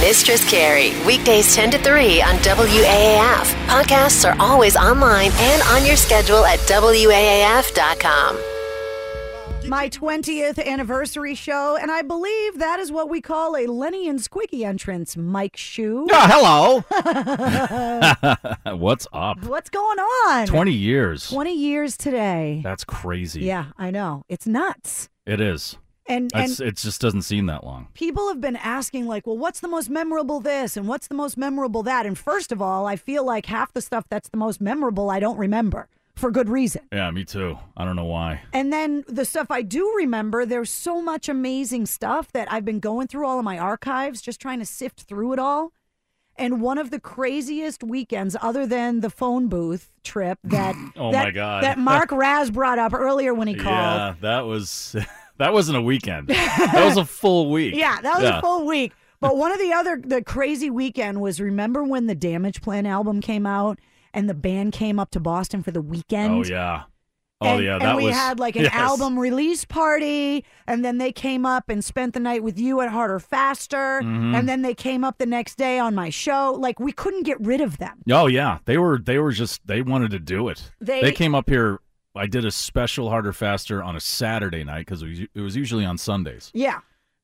Mistress Carrie, weekdays 10 to 3 on WAAF. Podcasts are always online and on your schedule at WAAF.com. My 20th anniversary show, and I believe that is what we call a Lenny and Squiggy entrance, Mike Hsu. Oh, hello. What's up? What's going on? 20 years. 20 years today. That's crazy. Yeah, I know. It's nuts. It is. And, and it just doesn't seem that long. people have been asking like well what's the most memorable this and what's the most memorable that and first of all i feel like half the stuff that's the most memorable i don't remember for good reason Yeah, me too. I don't know why. and then the stuff i do remember there's so much amazing stuff that i've been going through all of my archives just trying to sift through it all and one of the craziest weekends other than the phone booth trip that Oh, that, my God. that mark raz brought up earlier when he called Yeah, that was that wasn't a weekend. that was a full week. Yeah, that was Yeah. a full week. But one of the other the crazy weekend was remember when the Damage Plan album came out and the band came up to Boston for the weekend. Oh yeah. Oh and, yeah, and that we was had like an yes. album release party, and then they came up and spent the night with you at Harder Faster, Mhm. and then they came up the next day on my show. Like we couldn't get rid of them. Oh yeah, they were they were just they wanted to do it. They- came up here. I did a special harder faster on a Saturday night because it, was- it was usually on Sundays, Yeah,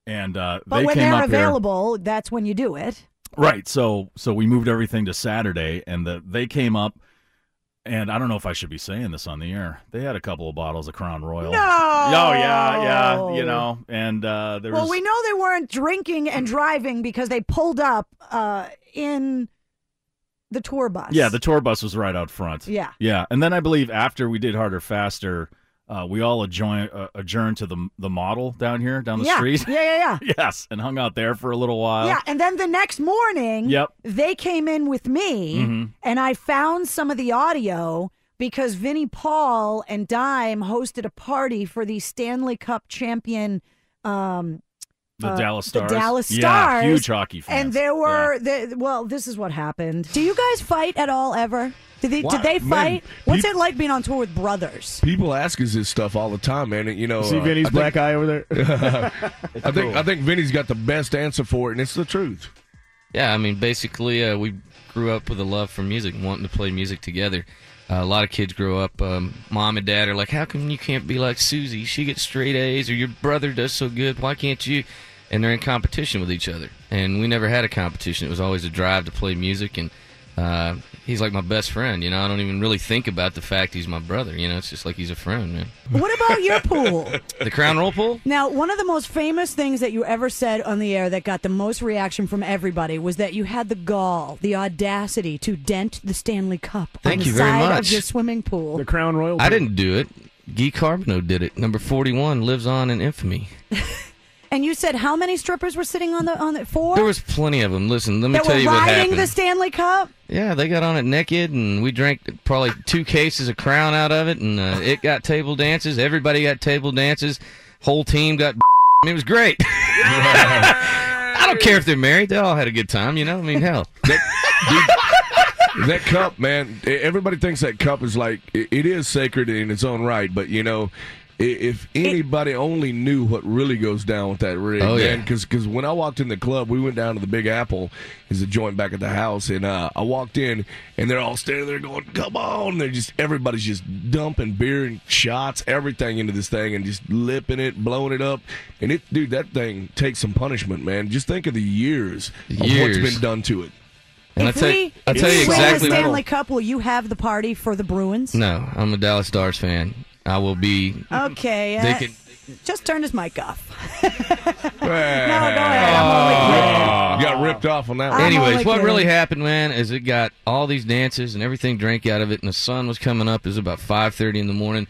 and uh, but they when came they're up here. available, that's when you do it. Right. So so we moved everything to Saturday, and the they came up, and I don't know if I should be saying this on the air. They had a couple of bottles of Crown Royal. No. Oh yeah, yeah. You know, and uh, there Well, was we know they weren't drinking and driving because they pulled up uh, in the tour bus. yeah, the tour bus was right out front. Yeah. yeah. And then I believe after we did harder faster, uh, we all adjoin, uh, adjourned to the the model down here down the yeah. street. Yeah, yeah, yeah. yes, and hung out there for a little while. yeah, and then the next morning, Yep. they came in with me, Mhm. and I found some of the audio because Vinnie Paul and Dime hosted a party for the Stanley Cup champion. Um, The uh, Dallas Stars. The Dallas Yeah, Stars. huge hockey fans. And there were, the, well, this is what happened. Do you guys fight at all ever? Did they, did they man, fight? What's peop- it like being on tour with brothers? People ask us this stuff all the time, man. and, You know, See uh, Vinnie's think- black eye over there? I think I think Vinnie's got the best answer for it, and it's the truth. Yeah, I mean, basically, uh, we grew up with a love for music wanting to play music together. Uh, a lot of kids grow up, um, mom and dad are like, how come you can't be like Susie? She gets straight A's, or your brother does so good. Why can't you? And they're in competition with each other. And we never had a competition. It was always a drive to play music. And uh, he's like my best friend. You know, I don't even really think about the fact he's my brother. You know, it's just like he's a friend, man. What about your pool? The Crown Royal pool? Now, one of the most famous things that you ever said on the air that got the most reaction from everybody was that you had the gall, the audacity to dent the Stanley Cup on Thank the you very side much. of your swimming pool. The Crown Royal. I didn't do it. Guy Carbonneau did it. Number 41 lives on in infamy. And you said how many strippers were sitting on the on the four? There was plenty of them. Listen, let me that tell you what riding happened. the Stanley Cup. Yeah, they got on it naked, and we drank probably two cases of Crown out of it, and uh, it got table dances. Everybody got table dances. Whole team got. It was great. I don't care if they're married; they all had a good time. You know, I mean, hell. that cup, man. Everybody thinks that cup is like it it is sacred in its own right, but you know. I- If anybody only knew what really goes down with that rig, Oh, man, yeah. because when I walked in the club, we went down to the Big Apple, is a joint back at the house, and uh, I walked in, and they're all standing there going, "Come on!" They're just everybody's just dumping beer and shots, everything into this thing, and just lipping it, blowing it up, and it, dude, that thing takes some punishment, man. Just think of the years, of what's Years. been done to it. And I if tell, we, I tell you if we exactly. win the Stanley Cup, will you have the party for the Bruins? No, I'm a Dallas Stars fan. I will be. Okay. They uh, can- just turn his mic off. no, go ahead. I'm only You got ripped off on that one. I'm Anyways, what really happened, man, is it got all these dances and everything drank out of it, and the sun was coming up. It was about five thirty in the morning.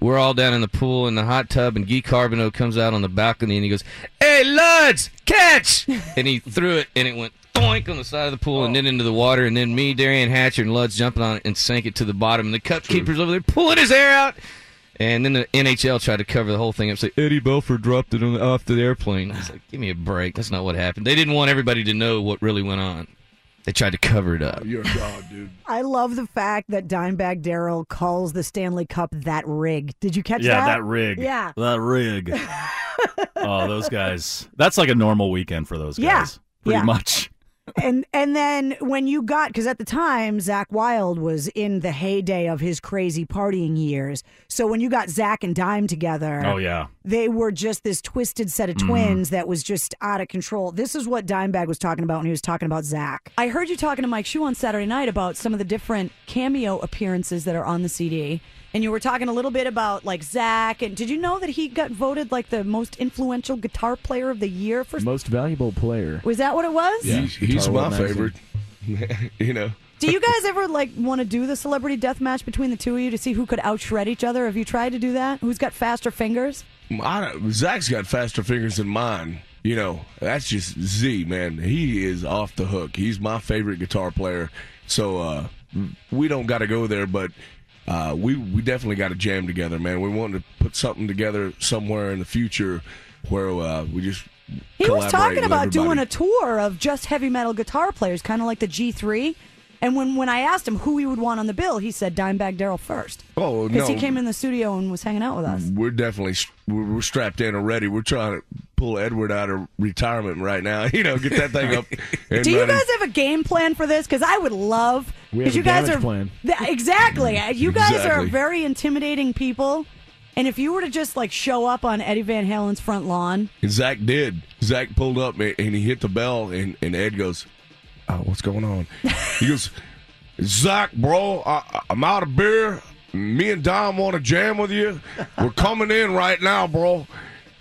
we're all down in the pool in the hot tub, and Guy Carbonneau comes out on the balcony and he goes, "Hey, Luds, catch!" and he threw it, and it went doink on the side of the pool and then into the water, and then me, Derian Hatcher, and Luds jumping on it and sank it to the bottom, and the cup keeper's over there pulling his hair out. And then the NHL tried to cover the whole thing up, say Eddie Belfour dropped it on the, off the airplane. I was like, "Give me a break. That's not what happened." They didn't want everybody to know what really went on. They tried to cover it up. You're a god, dude. I love the fact that Dimebag Darrell calls the Stanley Cup that rig. Did you catch Yeah, that? that rig. Yeah. That rig. oh, those guys. That's like a normal weekend for those guys. Yeah, Pretty yeah. much. And and then when you got because at the time Zakk Wylde was in the heyday of his crazy partying years. So when you got Zakk and Dime together, Oh, yeah. They were just this twisted set of Mm-hmm. twins that was just out of control. This is what Dimebag was talking about when he was talking about Zakk. I heard you talking to Mike Hsu on Saturday night about some of the different cameo appearances that are on the CD. And you were talking a little bit about like Zakk. And did you know that he got voted like the most influential guitar player of the year for? Most valuable player. Was that what it was? He's, he's my favorite. you know. Do you guys ever like want to do the celebrity death match between the two of you to see who could out shred each other? Have you tried to do that? Who's got faster fingers? I don't- Zakk's got faster fingers than mine. You know, that's just Z, man. He is off the hook. He's my favorite guitar player. So uh, we don't got to go there, but uh, we we definitely got to jam together, man. We want to put something together somewhere in the future where uh, we just. He was talking about doing a tour of just heavy metal guitar players, kind of like the G3. And when, when I asked him who he would want on the bill, he said Dimebag Darrell first. Oh no, Because he came in the studio and was hanging out with us. we're definitely we're, we're strapped in already. We're trying to pull Edward out of retirement right now. You know, get that thing up. and Do you running. guys have a game plan for this? Because I would love. We have Because a you guys are plan. Th- exactly. Uh, you guys are very intimidating people. And if you were to just like show up on Eddie Van Halen's front lawn, Zakk did. Zakk pulled up and and he hit the bell, and, and Ed goes, oh, "What's going on?" he goes, "Zakk, bro, I, I'm out of beer. Me and Dom want to jam with you. We're coming in right now, bro."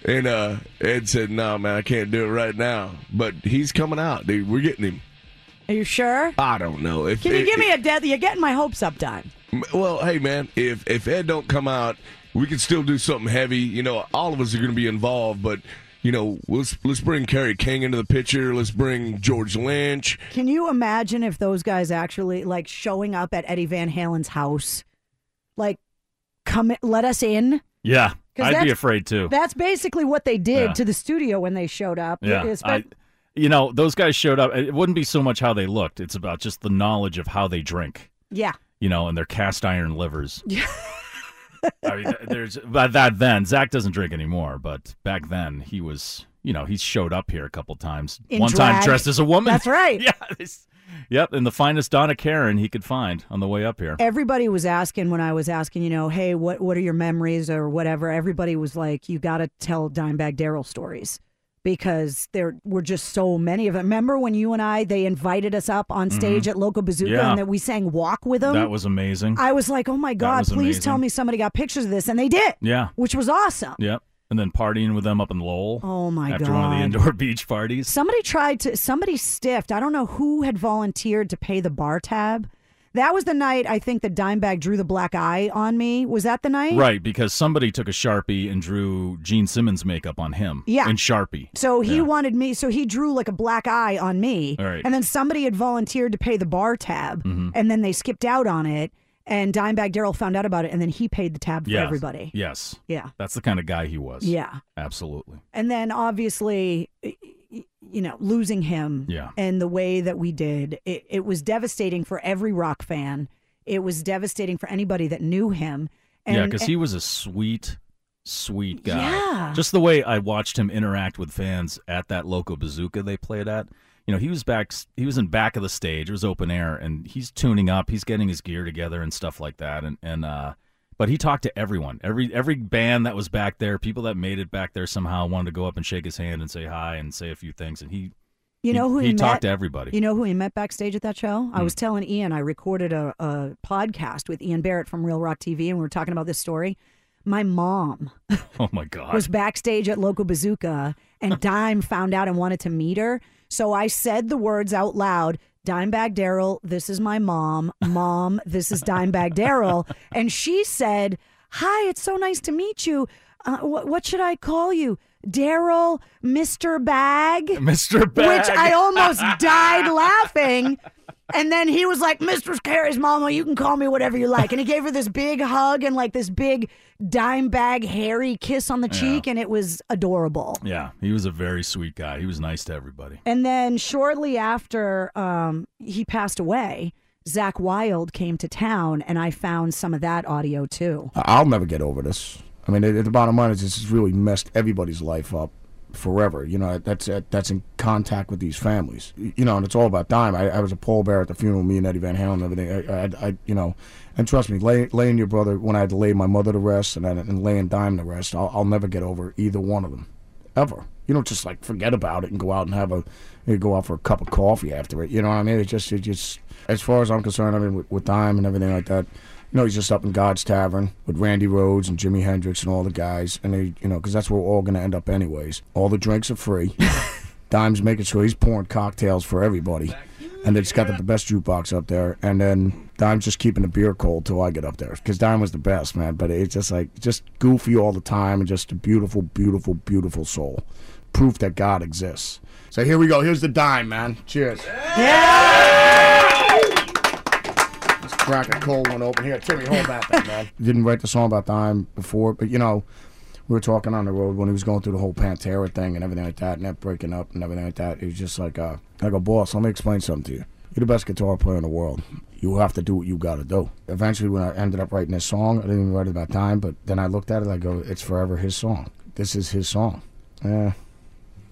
And uh, Ed said, "No, man, I can't do it right now. But he's coming out, dude. We're getting him. are you sure? I don't know if Can you it- give me a death? You're getting my hopes up, Dime. Well, hey man, if if Ed don't come out, we can still do something heavy. You know, all of us are going to be involved, but you know, let's let's bring Kerry King into the picture. Let's bring George Lynch. Can you imagine if those guys actually like showing up at Eddie Van Halen's house, like come let us in? Yeah. 'Cause I'd be afraid too. That's basically what they did Yeah. to the studio when they showed up. Yeah. Espe- I, you know, those guys showed up. It wouldn't be so much how they looked, it's about just the knowledge of how they drink, yeah. you know, and their cast iron livers. I mean, there's by that then. Zakk doesn't drink anymore, but back then he was, you know, he showed up here a couple times. In One time dressed as a woman. That's right. yeah. this- yep. And the finest Donna Karan he could find on the way up here. Everybody was asking when I was asking, you know, hey, what what are your memories or whatever? Everybody was like, you got to tell Dimebag Darrell stories because there were just so many of them. Remember when you and I they invited us up on stage at Locobazooka Mm-hmm. Yeah. and that we sang "Walk" with them? That was amazing. I was like, oh my god, please amazing. tell me somebody got pictures of this, and they did. yeah. which was awesome. Yep. And then partying with them up in Lowell. Oh my after god! one of the indoor beach parties. Somebody tried to. Somebody stiffed. I don't know who had volunteered to pay the bar tab. That was the night I think that Dimebag drew the black eye on me. Was that the night? Right, because somebody took a Sharpie and drew Gene Simmons makeup on him. Yeah. In Sharpie. So he Yeah. wanted me. So he drew like a black eye on me. All right. Mm-hmm. And then somebody had volunteered to pay the bar tab, and then they skipped out on it. And Dimebag Darrell found out about it, and then he paid the tab for Yes. everybody. Yes. Yeah. That's the kind of guy he was. Yeah. Absolutely. And then obviously, you know, losing him Yeah. and the way that we did, it, it was devastating for every rock fan. It was devastating for anybody that knew him. And, yeah, because he was a sweet, sweet guy. Yeah. Just the way I watched him interact with fans at that Locobazooka they played at. You know, he was back. He was in back of the stage. It was open air, and he's tuning up. He's getting his gear together and stuff like that. And and uh, but he talked to everyone. Every every band that was back there, people that made it back there somehow wanted to go up and shake his hand and say hi and say a few things. And he you know he, who he, he, talked to everybody. You know who he met backstage at that show? Hmm. I was telling Ian, I recorded a, a podcast with Ian Barrett from Real Rock TV, and we were talking about this story. My mom oh my god. was backstage at Locobazooka, and Dime found out and wanted to meet her. So I said the words out loud Dimebag Darrell, this is my mom. Mom, this is Dimebag Darrell. And she said, "Hi, it's so nice to meet you. Uh, what, what should I call you? Darrell, Mister Bag." Mr. Bag. Which I almost died laughing. And then he was like, Mistress Carrie's mama, you can call me whatever you like. And he gave her this big hug and like this big dime bag hairy kiss on the cheek, and it was adorable. Yeah, he was a very sweet guy. He was nice to everybody. And then shortly after um, he passed away, Zakk Wylde came to town, and I found some of that audio too. I'll never get over this. I mean, at the bottom line is this has really messed everybody's life up forever. You know, that's that's in contact with these families. You know, and it's all about time. I, I was a pallbearer at the funeral, me and Eddie Van Halen and everything. I, I, I you know, and trust me, lay, laying your brother when I had to lay my mother to rest and, and laying Dime to rest, I'll, I'll never get over either one of them, ever. You don't just like forget about it and go out and have a, you go out for a cup of coffee after it. You know what I mean? It just, it just, as far as I'm concerned, I mean, with, with Dime and everything like that, you know, he's just up in God's Tavern with Randy Rhoads and Jimi Hendrix and all the guys, and they, you know, because that's where we're all going to end up anyways. All the drinks are free. Dime's making sure he's pouring cocktails for everybody, and they just got the, the best jukebox up there. And then Dime's just keeping the beer cold till I get up there, because Dime was the best, man. But it's just like just goofy all the time, and just a beautiful, beautiful, beautiful soul. Proof that God exists. So here we go. Here's the dime, man. Cheers. Let's crack a cold one open here. Timmy, hold that thing, man. Didn't write the song about Dime before, but you know, we were talking on the road when he was going through the whole Pantera thing and everything like that, and that breaking up and everything like that. He was just like, uh, I go, boss, let me explain something to you. You're the best guitar player in the world. You have to do what you got to do. Eventually, when I ended up writing this song, I didn't even write it about time, but then I looked at it, I go, it's forever his song. This is his song. Eh,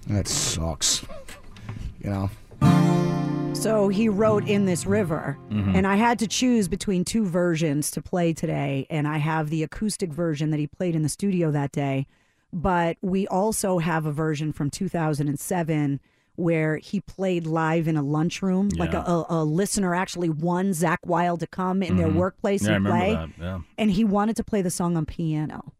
that sucks. you know? So he wrote In This River, and I had to choose between two versions to play today. And I have the acoustic version that he played in the studio that day, but we also have a version from 2007 where he played live in a lunchroom. Like a, a, a listener actually won Zakk Wylde to come in their workplace Yeah, and play. Yeah. And he wanted to play the song on piano.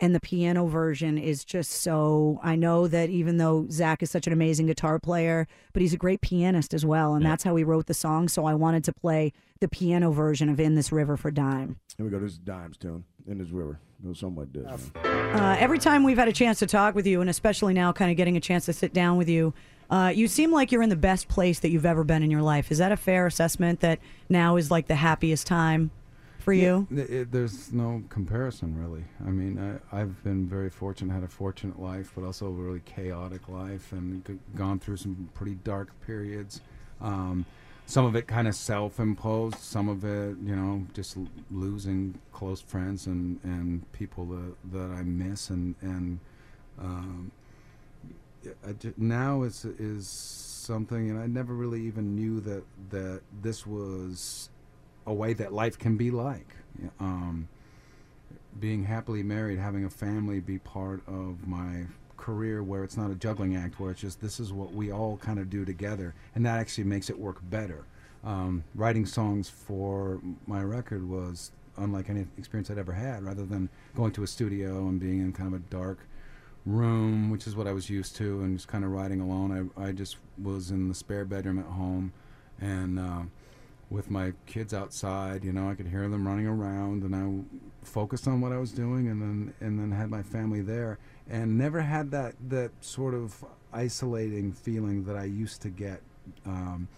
And the piano version is just so. I know that even though Zakk is such an amazing guitar player, but he's a great pianist as well. And that's how he wrote the song. So I wanted to play the piano version of In This River for Dime. Here we go. This is Dime's tune in this river. Goes something like this. Uh, every time we've had a chance to talk with you, and especially now kind of getting a chance to sit down with you, uh, you seem like you're in the best place that you've ever been in your life. Is that a fair assessment that now is like the happiest time for you? It- there's no comparison, really. I mean, I, I've been very fortunate, had a fortunate life, but also a really chaotic life, and g- gone through some pretty dark periods. Um, some of it kind of self-imposed, some of it, you know, just l- losing close friends and, and people that, that I miss, and and um, ju- now is is something, and I never really even knew that that this was a way that life can be like. Um, being happily married, having a family be part of my career where it's not a juggling act, where it's just this is what we all kind of do together, and that actually makes it work better. Um, writing songs for my record was unlike any experience I'd ever had, rather than going to a studio and being in kind of a dark room, which is what I was used to, and just kind of writing alone. I, I just was in the spare bedroom at home, and uh, with my kids outside, you know, I could hear them running around, and I focused on what I was doing, and then and then had my family there, and never had that that sort of isolating feeling that I used to get. Um,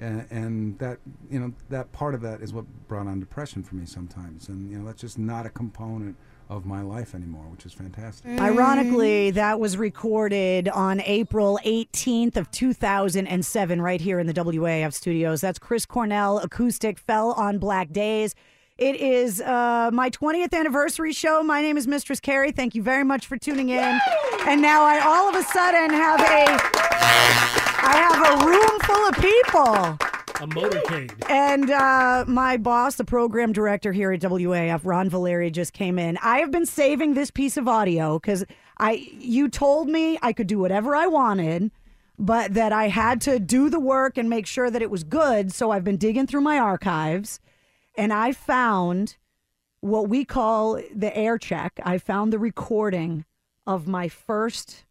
and, and that you know that part of that is what brought on depression for me sometimes, and you know that's just not a component of my life anymore, which is fantastic. Ironically, that was recorded on April 18th of 2007 right here in the WAAF studios. That's Chris Cornell acoustic fell on Black Days. It is uh, my 20th anniversary show. My name is Mistress Carrie. Thank you very much for tuning in. And now I all of a sudden have a I have a room full of people. A motorcade. And uh, my boss, the program director here at WAAF, Ron Valeri, just came in. I have been saving this piece of audio because I you told me I could do whatever I wanted, but that I had to do the work and make sure that it was good. So I've been digging through my archives, and I found what we call the air check. I found the recording of my first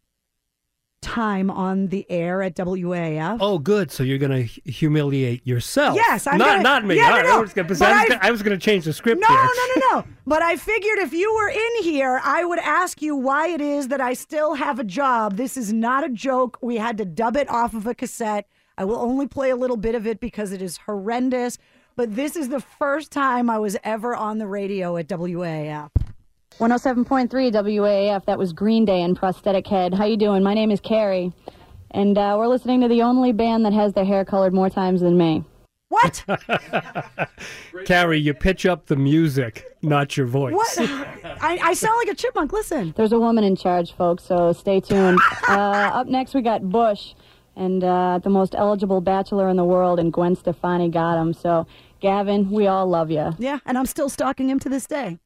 time on the air at WAAF. Oh, good. So you're going to humiliate yourself. Yes, I'm not gonna- not me. Yeah, no, right, no. I was gonna- But I was gonna- I was going to change the script No, here. no, no, no. But I figured if you were in here, I would ask you why it is that I still have a job. This is not a joke. We had to dub it off of a cassette. I will only play a little bit of it because it is horrendous. But this is the first time I was ever on the radio at WAAF. 107.3 WAAF. That was Green Day and Prosthetic Head. How you doing? My name is Carrie, and uh, we're listening to the only band that has their hair colored more times than me. What? Carrie, you pitch up the music, not your voice. What? I, I sound like a chipmunk. Listen. There's a woman in charge, folks, so stay tuned. uh, up next, we got Bush, and uh, the most eligible bachelor in the world, and Gwen Stefani got him. So, Gavin, we all love you. Yeah, and I'm still stalking him to this day.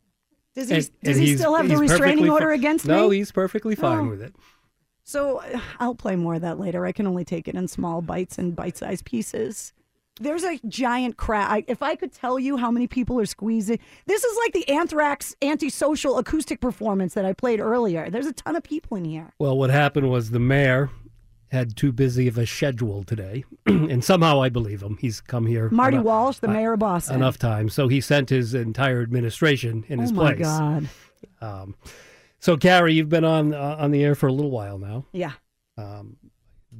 Does he, And- does and he still have the restraining order fi- against me? No, he's perfectly fine Oh. with it. So uh, I'll play more of that later. I can only take it in small bites and bite-sized pieces. There's a giant crowd. If I could tell you how many people are squeezing, this is like the Anthrax antisocial acoustic performance that I played earlier. There's a ton of people in here. Well, what happened was the mayor had too busy of a schedule today, and somehow I believe him. He's come here Marty enough- Walsh, the mayor of Boston. enough time, so he sent his entire administration in oh his place. Oh, my. God. Um, so, Carrie, you've been on uh, on the air for a little while now, Yeah. um,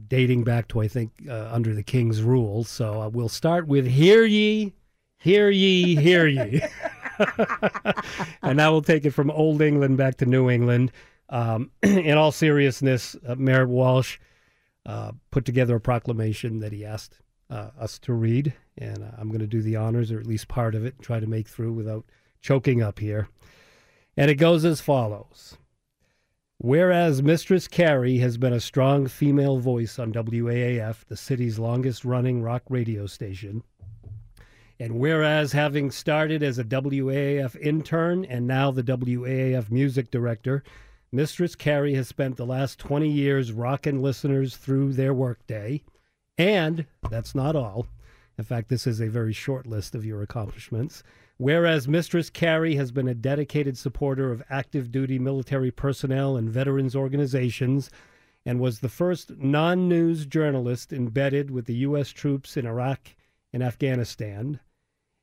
dating back to I think uh, under the King's rule. So uh, we'll start with "Hear ye, hear ye, hear ye," and now we'll take it from Old England back to New England. Um, in all seriousness, uh, Mayor Walsh uh, put together a proclamation that he asked uh, us to read, and uh, I'm going to do the honors, or at least part of it, and try to make through without choking up here. And it goes as follows. Whereas Mistress Carrie has been a strong female voice on WAAF, the city's longest running rock radio station, and whereas having started as a WAAF intern and now the WAAF music director, Mistress Carrie has spent the last 20 years rocking listeners through their workday. And that's not all. In fact, this is a very short list of your accomplishments. Whereas Mistress Carrie has been a dedicated supporter of active duty military personnel and veterans organizations and was the first non news journalist embedded with the U.S. troops in Iraq and Afghanistan.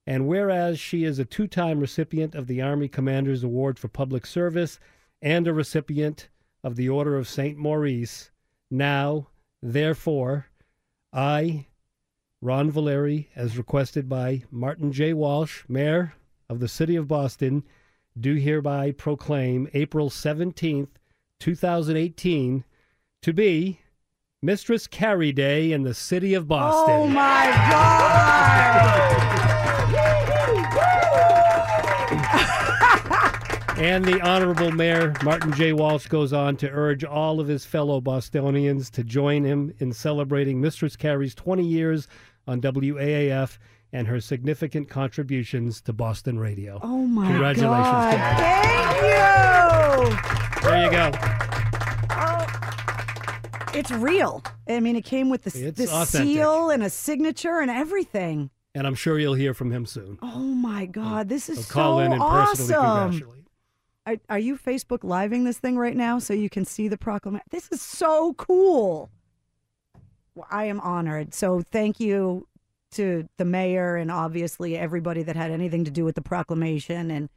And whereas she is a two time recipient of the Army Commander's Award for Public Service and a recipient of the Order of St. Maurice, now, therefore, I, Ron Valeri, as requested by Martin J. Walsh, Mayor of the City of Boston, do hereby proclaim April 17th, 2018, to be Mistress Carrie Day in the City of Boston. Oh my God! And the Honorable Mayor Martin J. Walsh goes on to urge all of his fellow Bostonians to join him in celebrating Mistress Carrie's 20 years on WAAF and her significant contributions to Boston radio. Oh my Congratulations, God! Carrie. Thank you. There you go. Uh, it's real. I mean, it came with the, the seal and a signature and everything. And I'm sure you'll hear from him soon. Oh my God, this is So call so in and personally awesome. congratulate. Are, are you Facebook living this thing right now so you can see the proclamation? This is so cool. Well, I am honored. So thank you to the mayor and obviously everybody that had anything to do with the proclamation and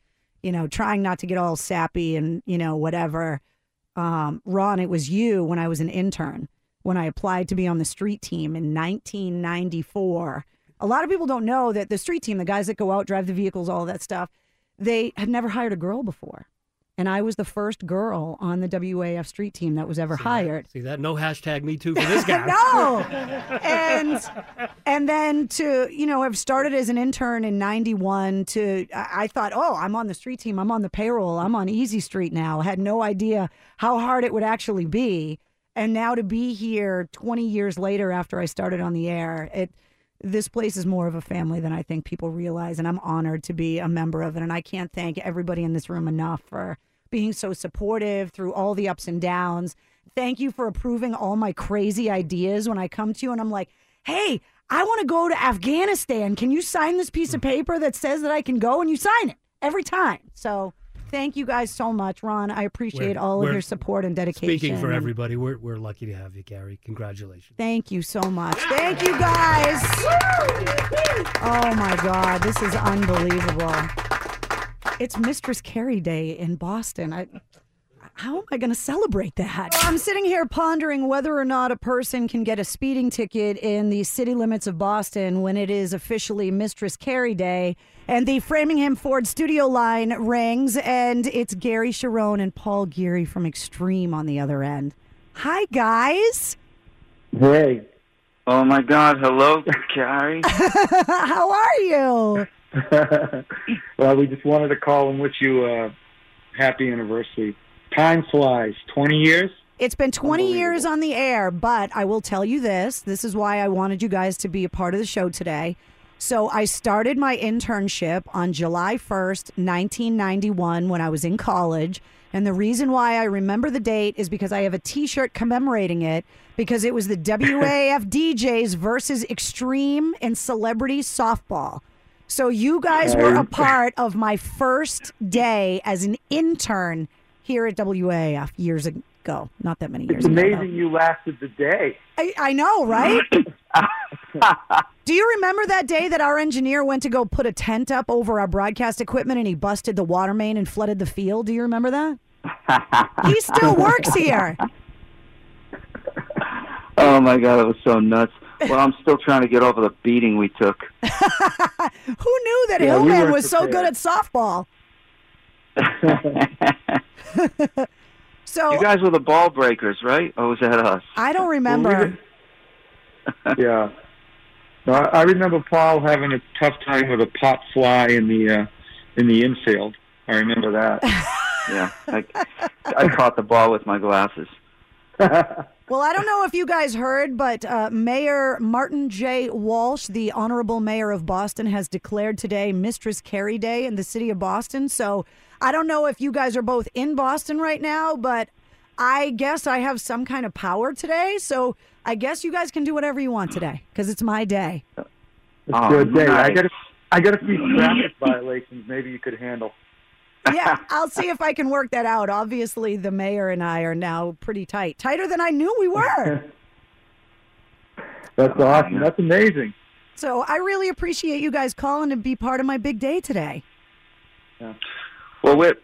you know trying not to get all sappy and you know whatever. Um, Ron, it was you when I was an intern when I applied to be on the street team in 1994. A lot of people don't know that the street team, the guys that go out, drive the vehicles, all that stuff, they had never hired a girl before. And I was the first girl on the WAAF street team that was ever hired. See that? No hashtag me too for this guy. no. And and then to, you know, have started as an intern in 91 to I I thought, "Oh, I'm on the street team. I'm on the payroll. I'm on Easy Street now." I had no idea how hard it would actually be. And now to be here 20 years later after I started on the air, it this place is more of a family than I think people realize, and I'm honored to be a member of it. And I can't thank everybody in this room enough for being so supportive through all the ups and downs. Thank you for approving all my crazy ideas when I come to you and I'm like, hey, I want to go to Afghanistan. Can you sign this piece of hmm. paper that says that I can go? And you sign it every time. So Thank you guys so much, Ron. I appreciate We're- all of your support and dedication. Speaking for everybody, we're, we're lucky to have you, Gary. Congratulations. Thank you so much. Thank you guys. Oh my God, this is unbelievable. It's Mistress Carrie Day in Boston. I, how am I going to celebrate that? I'm sitting here pondering whether or not a person can get a speeding ticket in the city limits of Boston when it is officially Mistress Carrie Day. And the Framingham Ford studio line rings, and it's Gary Cherone and Paul Geary from Extreme on the other end. Hi, guys. Hey. Oh my God! Hello, Gary. How are you? well, we just wanted to call and wish you a happy anniversary. Time flies. Twenty years. It's been 20 years on the air, but I will tell you this. This is why I wanted you guys to be a part of the show today. So I started my internship on July 1st, 1991, when I was in college. And the reason why I remember the date is because I have a t shirt commemorating it because it was the WAAF DJs versus Extreme and Celebrity Softball. So you guys were a part of my first day as an intern here at WAAF years ago. Not that many years It's ago. amazing you lasted the day. I, I know, right? Do you remember that day that our engineer went to go put a tent up over our broadcast equipment and he busted the water main and flooded the field? Do you remember that? he still works here. Oh my God! It was so nuts. Well, I'm still trying to get over the beating we took. Who knew that Yeah, Hillman weren't was so good at softball? So You guys were the ball breakers, right? Or was that us? I don't remember. yeah. No, I I remember Paul having a tough time with a pop fly in the uh, in the infield. I remember that. yeah, I, I caught the ball with my glasses. Well, I don't know if you guys heard, but uh, Mayor Martin J. Walsh, the Honorable Mayor of Boston, has declared today Mistress Carrie Day in the city of Boston. So I don't know if you guys are both in Boston right now, but I guess I have some kind of power today. So I guess you guys can do whatever you want today because it's my day. It's a good day. I got a, I got a few traffic violations. Maybe you could handle. Yeah, I'll see if I can work that out. Obviously, the mayor and I are now pretty tight, tighter than I knew we were. That's awesome. That's amazing. so I really appreciate you guys calling and be part of my big day today. Well, we're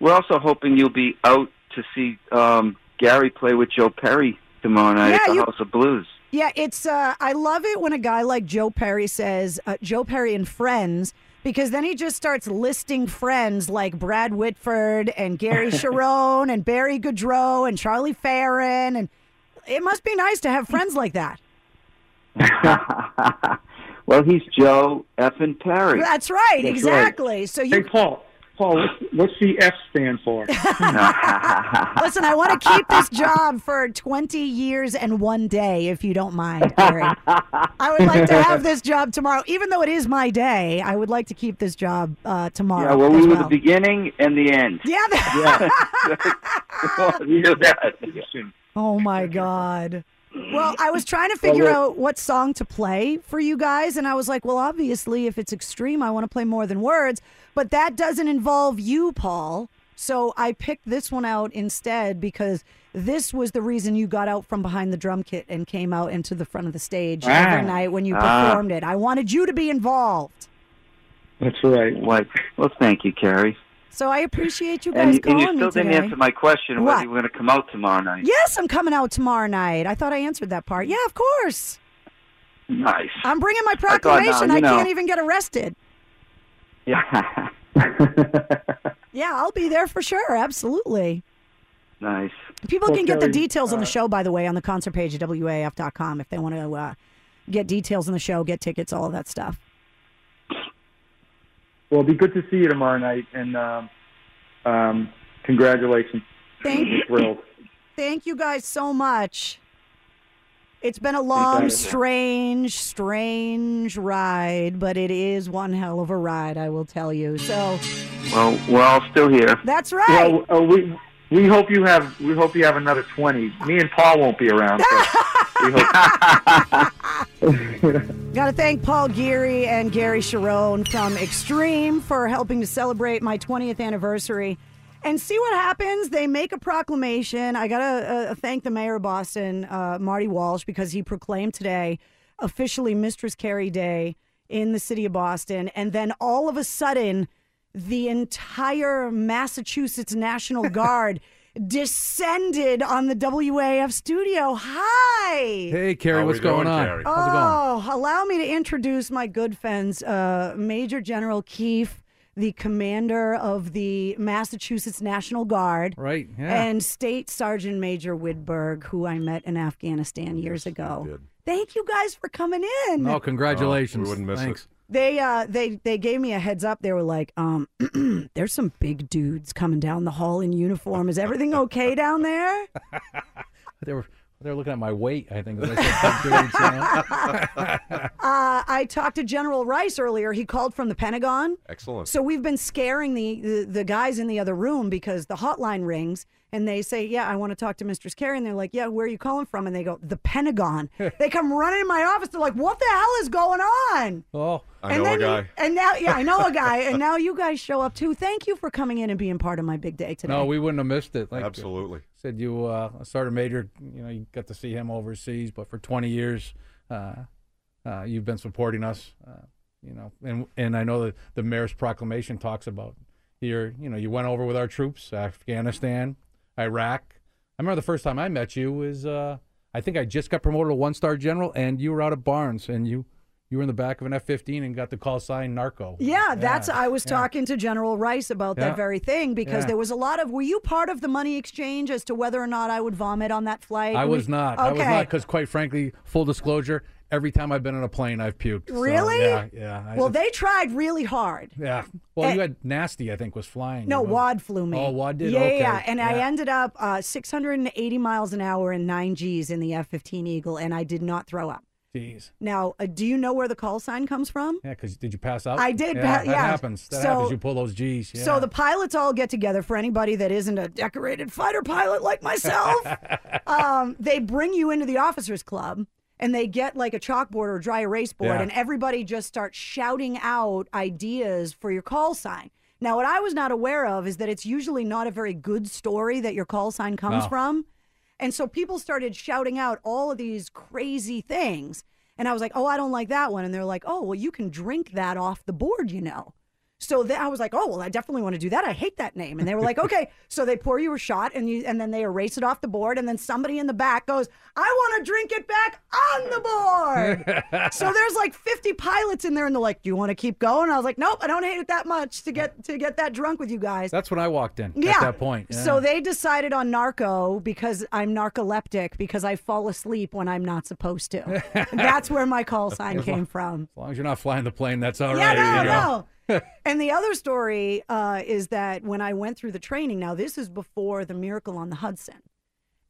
we're also hoping you'll be out to see um, Gary play with Joe Perry tomorrow night at the you- House of Blues. Yeah, it's. Uh, I love it when a guy like Joe Perry says uh, Joe Perry and friends because then he just starts listing friends like Brad Whitford and Gary Cherone and Barry Goudreau and Charlie Farren and it must be nice to have friends like that. well, he's Joe effing Perry. That's right, That's exactly. So Hey, you Paul. Paul, what's, what's the F stand for? listen. I want to keep this job for twenty years and one day, if you don't mind, Gary. I would like to have this job tomorrow, even though it is my day. I would like to keep this job uh, tomorrow. Yeah, well, we were well. the beginning and the end. Yeah. that- you know that. Oh my God. Well, I was trying to figure Well, out what song to play for you guys, and I was like, well, obviously, if it's extreme, I want to play more than words, but that doesn't involve you, Paul. So I picked this one out instead because this was the reason you got out from behind the drum kit and came out into the front of the stage Ah. every night when you Ah. performed it. I wanted you to be involved. That's right. Why, well, thank you, Carrie. So I appreciate you And, guys and calling you still didn't today. answer my question What? whether you were going to come out tomorrow night. Yes, I'm coming out tomorrow night. I thought I answered that part. Yeah, of course. Nice. I'm bringing my proclamation. I, know- can't even get arrested. Yeah. Yeah, I'll be there for sure. Absolutely. nice. People Well, can get the Kelly, details on the uh, show, by the way, on the concert page at WAAF.com if they want to uh, get details on the show, get tickets, all of that stuff. Well, it'll be good to see you tomorrow night, and um, um, congratulations. Thank I'm thrilled. Thank you guys so much. It's been a long, strange, strange ride, but it is one hell of a ride, I will tell you. So Well, we're all still here. that's right. Well, uh, we we hope you have we hope you have another twenty. Me and Paul won't be around. So we hope. Got to thank Paul Geary and Gary Cherone from Extreme for helping to celebrate my 20th anniversary. and see what happens. They make a proclamation. I gotta uh, thank the mayor of Boston, uh, Marty Walsh, because he proclaimed today officially Mistress Carrie Day in the city of Boston, and then all of a sudden, the entire Massachusetts National Guard descended on the WAAF studio. Hi. Hey, Carrie, what's going, on? How's it going? Oh, allow me to introduce my good friends, uh, Major General Keefe, the commander of the Massachusetts National Guard. Right, yeah. And State Sergeant Major Widberg, who I met in Afghanistan years ago. Thank you guys for coming in. Oh, congratulations. we wouldn't miss it. Thanks. They uh they they gave me a heads up. They were like, um, there's some big dudes coming down the hall in uniform. Is everything okay down there? They were they were looking at my weight. I think. They said, dudes," Uh, I talked to General Rice earlier. He called from the Pentagon. Excellent. So we've been scaring the, the, the guys in the other room because the hotline rings and they say, Yeah, I want to talk to Mistress Carrie. And they're like, Yeah, where are you calling from? And they go, The Pentagon. they come running in my office. They're like, What the hell is going on? Oh, I and know a then you- guy. and now, yeah, I know a guy. And now you guys show up too. Thank you for coming in and being part of my big day today. No, we wouldn't have missed it. Like, Absolutely. Said you, uh, Sergeant Major. You know, you got to see him overseas, but for 20 years, uh, uh, you've been supporting us. Uh, you know, and and I know that the mayor's proclamation talks about here. You know, you went over with our troops, Afghanistan, Iraq. I remember the first time I met you was uh, I think I just got promoted to one star general, and you were out at Barnes, and you you were in the back of an F 15 and got the call sign narco. Yeah, that's. I was yeah. talking to General Rice about Yeah. that very thing because Yeah. there was a lot of. Were you part of the money exchange as to whether or not I would vomit on that flight? I was not. I was Okay. not because, quite frankly, full disclosure, every time I've been on a plane, I've puked. So, Really? yeah, yeah. I- Well, they tried really hard. yeah. Well, Eh, you had nasty. I think was flying. No? Wad flew me. Oh, Wad did. Yeah, okay. yeah. And I ended up uh, 680 miles an hour and nine Gs in the F-15 Eagle, and I did not throw up. Jeez. Now, uh, do you know where the call sign comes from? Yeah, because did you pass out? I did Yeah, pa- that yeah. happens. That So- happens. You pull those G's. Yeah. So the pilots all get together. For anybody that isn't a decorated fighter pilot like myself, um, they bring you into the officers' club. And they get like a chalkboard or dry erase board, Yeah. and everybody just starts shouting out ideas for your call sign. Now, what I was not aware of is that it's usually not a very good story that your call sign comes No. from. And so people started shouting out all of these crazy things. And I was like, oh, I don't like that one. And they're like, oh, well, you can drink that off the board, you know. So then I was like, oh, well, I definitely want to do that. I hate that name. And they were like, okay. So they pour you a shot and you and then they erase it off the board. And then somebody in the back goes, I want to drink it back on the board. so there's like 50 pilots in there and they're like, do you want to keep going? I was like, nope, I don't hate it that much to get to get that drunk with you guys. That's when I walked in. Yeah. At that point. Yeah. So they decided on narco because I'm narcoleptic because I fall asleep when I'm not supposed to. That's where my call sign As long- came from. As long as you're not flying the plane, that's all Yeah, right. no, you know? no. And the other story uh, is that when I went through the training, now this is before the Miracle on the Hudson.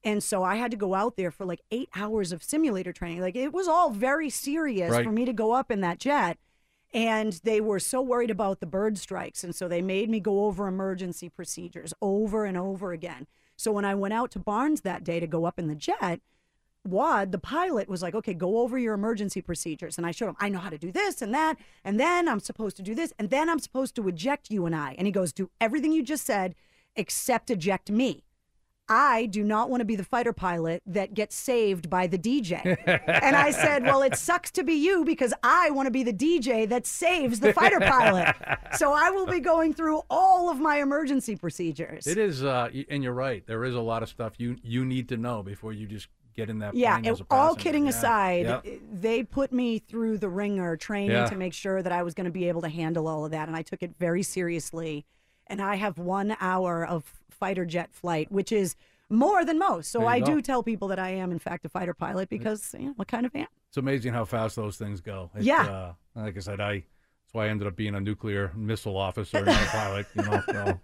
And so I had to go out there for like eight hours of simulator training. Like it was all very serious Right. for me to go up in that jet. And they were so worried about the bird strikes. And so they made me go over emergency procedures over and over again. So when I went out to Barnes that day to go up in the jet, Wad, the pilot, was like, okay, go over your emergency procedures. And I showed him, I know how to do this and that. And then I'm supposed to do this. And then I'm supposed to eject you and I. And he goes, do everything you just said except eject me. I do not want to be the fighter pilot that gets saved by the DJ. and I said, Well, it sucks to be you because I want to be the DJ that saves the fighter pilot. So I will be going through all of my emergency procedures. It is, uh, and you're right. There is a lot of stuff you you need to know before you just get in that yeah, plane as it- a all kidding Yeah. aside, Yep. they put me through the ringer training Yeah. to make sure that I was going to be able to handle all of that. And I took it very seriously. And I have one hour of fighter jet flight, which is more than most. So I go. do tell people that I am, in fact, a fighter pilot because, you know, what kind of am? It's amazing how fast those things go. It, Yeah. Uh, like I said, I that's why I ended up being a nuclear missile officer, not a pilot. You know. So,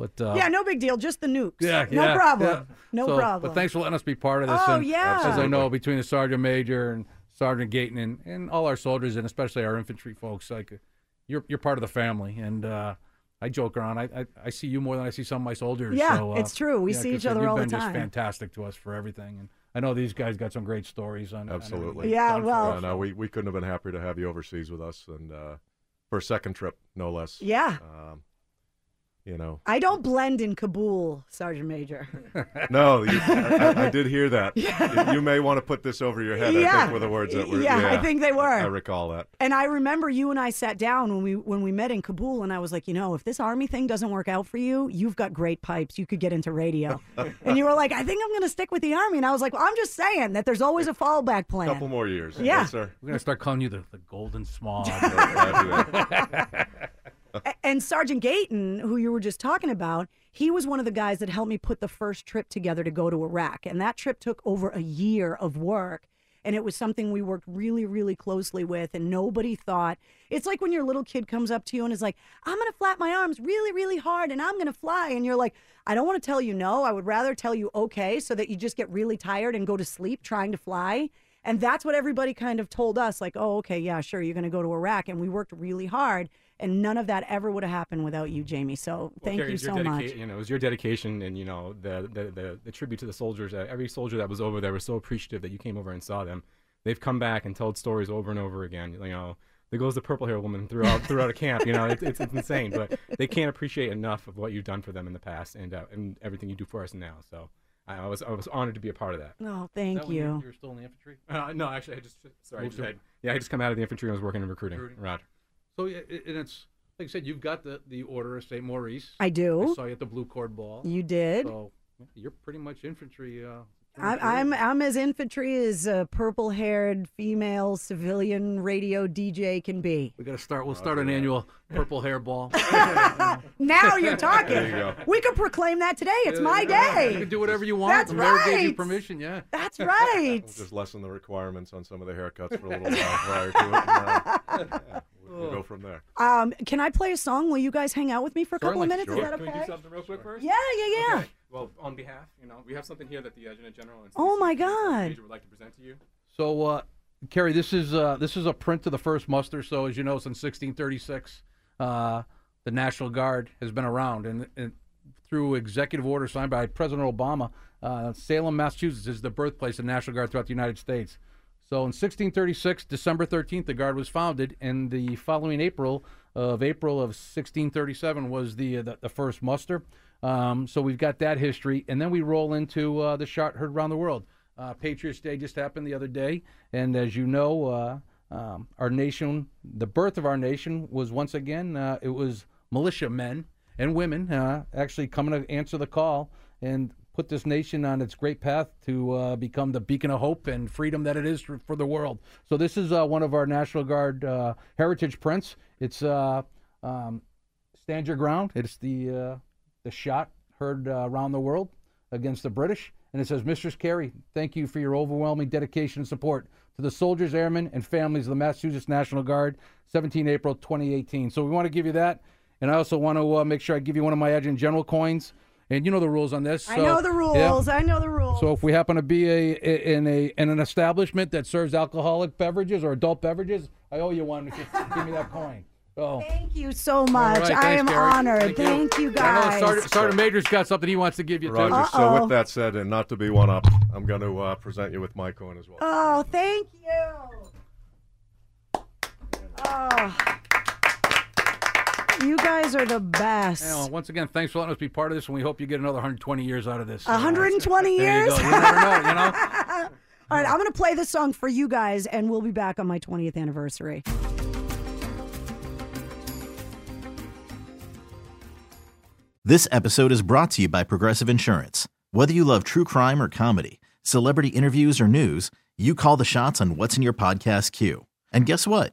but uh, yeah, no big deal. Just the nukes. Yeah, no yeah, problem. yeah. No So, problem. But thanks for letting us be part of this. Oh, and yeah. As I know, between the sergeant major and Sergeant Gayton and, and all our soldiers and especially our infantry folks, like you're you're part of the family. And uh, I joke around. I, I I see you more than I see some of my soldiers. Yeah, so, uh, it's true. We yeah, see 'cause each other you've all the been time. Just fantastic to us for everything. And I know these guys got some great stories on. on Absolutely. everything Yeah, well- us. no, we, we couldn't have been happier to have you overseas with us and uh, for a second trip, no less. Yeah. Um, you know. I don't blend in Kabul, Sergeant Major. No, you, I, I- I did hear that. You, you may want to put this over your head. I Yeah. think were the words that were. Yeah, I think they were. I recall that. And I remember you and I sat down when we when we met in Kabul, and I was like, you know, if this army thing doesn't work out for you, you've got great pipes. You could get into radio. and you were like, I think I'm going to stick with the army. And I was like, well, I'm just saying that there's always a fallback plan. A couple more years. Yeah. Yes, sir. We're gonna start calling you the, the Golden Smog. And Sergeant Gayton, who you were just talking about, he was one of the guys that helped me put the first trip together to go to Iraq. And that trip took over a year of work. And it was something we worked really, really closely with. And nobody thought it's like when your little kid comes up to you and is like, I'm going to flap my arms really, really hard and I'm going to fly. And you're like, I don't want to tell you no. I would rather tell you okay so that you just get really tired and go to sleep trying to fly. And that's what everybody kind of told us like, oh, okay, yeah, sure, you're going to go to Iraq. And we worked really hard. And none of that ever would have happened without you, Jamie. So Well, thank Carrie, you so dedica- much. You know, it was your dedication and you know the the, the, the tribute to the soldiers. Uh, every soldier that was over there was so appreciative that you came over and saw them. They've come back and told stories over and over again. You know, there goes the purple hair woman throughout throughout a camp. You know, it's, it's it's insane, but they can't appreciate enough of what you've done for them in the past and uh, and everything you do for us now. So. I I was I was honored to be a part of that. Oh, thank when you- you. you were still in the infantry? Uh, no, actually, I just sorry. I just, to- I, yeah, I just come out of the infantry. and I was working in recruiting. Recruiting. Right. So and it's like I said, you've got the, the Order of St. Maurice. I do. I saw you at the Blue Cord Ball. You did. So you're pretty much infantry. Uh, I'm, I'm I'm as infantry as a purple-haired female civilian radio DJ can be. we got to start. We'll start an annual Purple Hair Ball. Now you're talking. There you go. We could proclaim that today. It's my day. You can do whatever you want. That's the mayor gave you right. permission. Yeah. That's right. We'll just lessen the requirements on some of the haircuts for a little while prior to it. And, uh, yeah, we'll, we'll go from there. Um, can I play a song? Will you guys hang out with me for a couple of minutes? Sure. Is that Can we do something real quick first? Yeah, yeah, yeah. Okay. Well, on behalf, you know, we have something here that the Adjutant General and Oh my God. Major would like to present to you. So, uh, Carrie, this is uh, this is a print of the first muster. So, as you know, since 1636, uh, the National Guard has been around, and, and through executive order signed by President Obama, uh, Salem, Massachusetts, is the birthplace of the National Guard throughout the United States. So, in 1636, December 13th, the Guard was founded, and the following April of April of 1637 was the uh, the, the first muster. Um, so we've got that history, and then we roll into uh, the shot heard around the world. Uh, Patriots Day just happened the other day, and as you know, uh, um, our nation, the birth of our nation was once again, uh, it was militia men and women actually coming to answer the call and put this nation on its great path to uh, become the beacon of hope and freedom that it is for, for the world. So this is uh, one of our National Guard uh, heritage prints. It's uh, um, Stand Your Ground. It's the uh, the shot heard uh, around the world against the British, and it says, "Mistress Carrie, thank you for your overwhelming dedication and support to the soldiers, airmen, and families of the Massachusetts National Guard." 17 April 2018. So we want to give you that, and I also want to make sure I give you one of my Adjutant General coins. And you know the rules on this. I know the yeah. rules. I know the rules. So if we happen to be a, a- in a in an establishment that serves alcoholic beverages or adult beverages, I owe you one. If you give me that coin. So. Thank you so much. right, I am Gary. honored. Thank you. Thank you, I know guys. Sergeant, Sergeant Major's got something he wants to give you Roger. too. So with that said, and not to be one up, I'm going to uh, present you with my coin as well. Oh, thank you. Oh. You guys are the best. Yeah, well, once again, thanks for letting us be part of this, and we hope you get another 120 years out of this. Uh, 120 there you years? go. You never know, you know. All right, I'm going to play this song for you guys, and we'll be back on my 20th anniversary. This episode is brought to you by Progressive Insurance. Whether you love true crime or comedy, celebrity interviews or news, you call the shots on what's in your podcast queue. And guess what?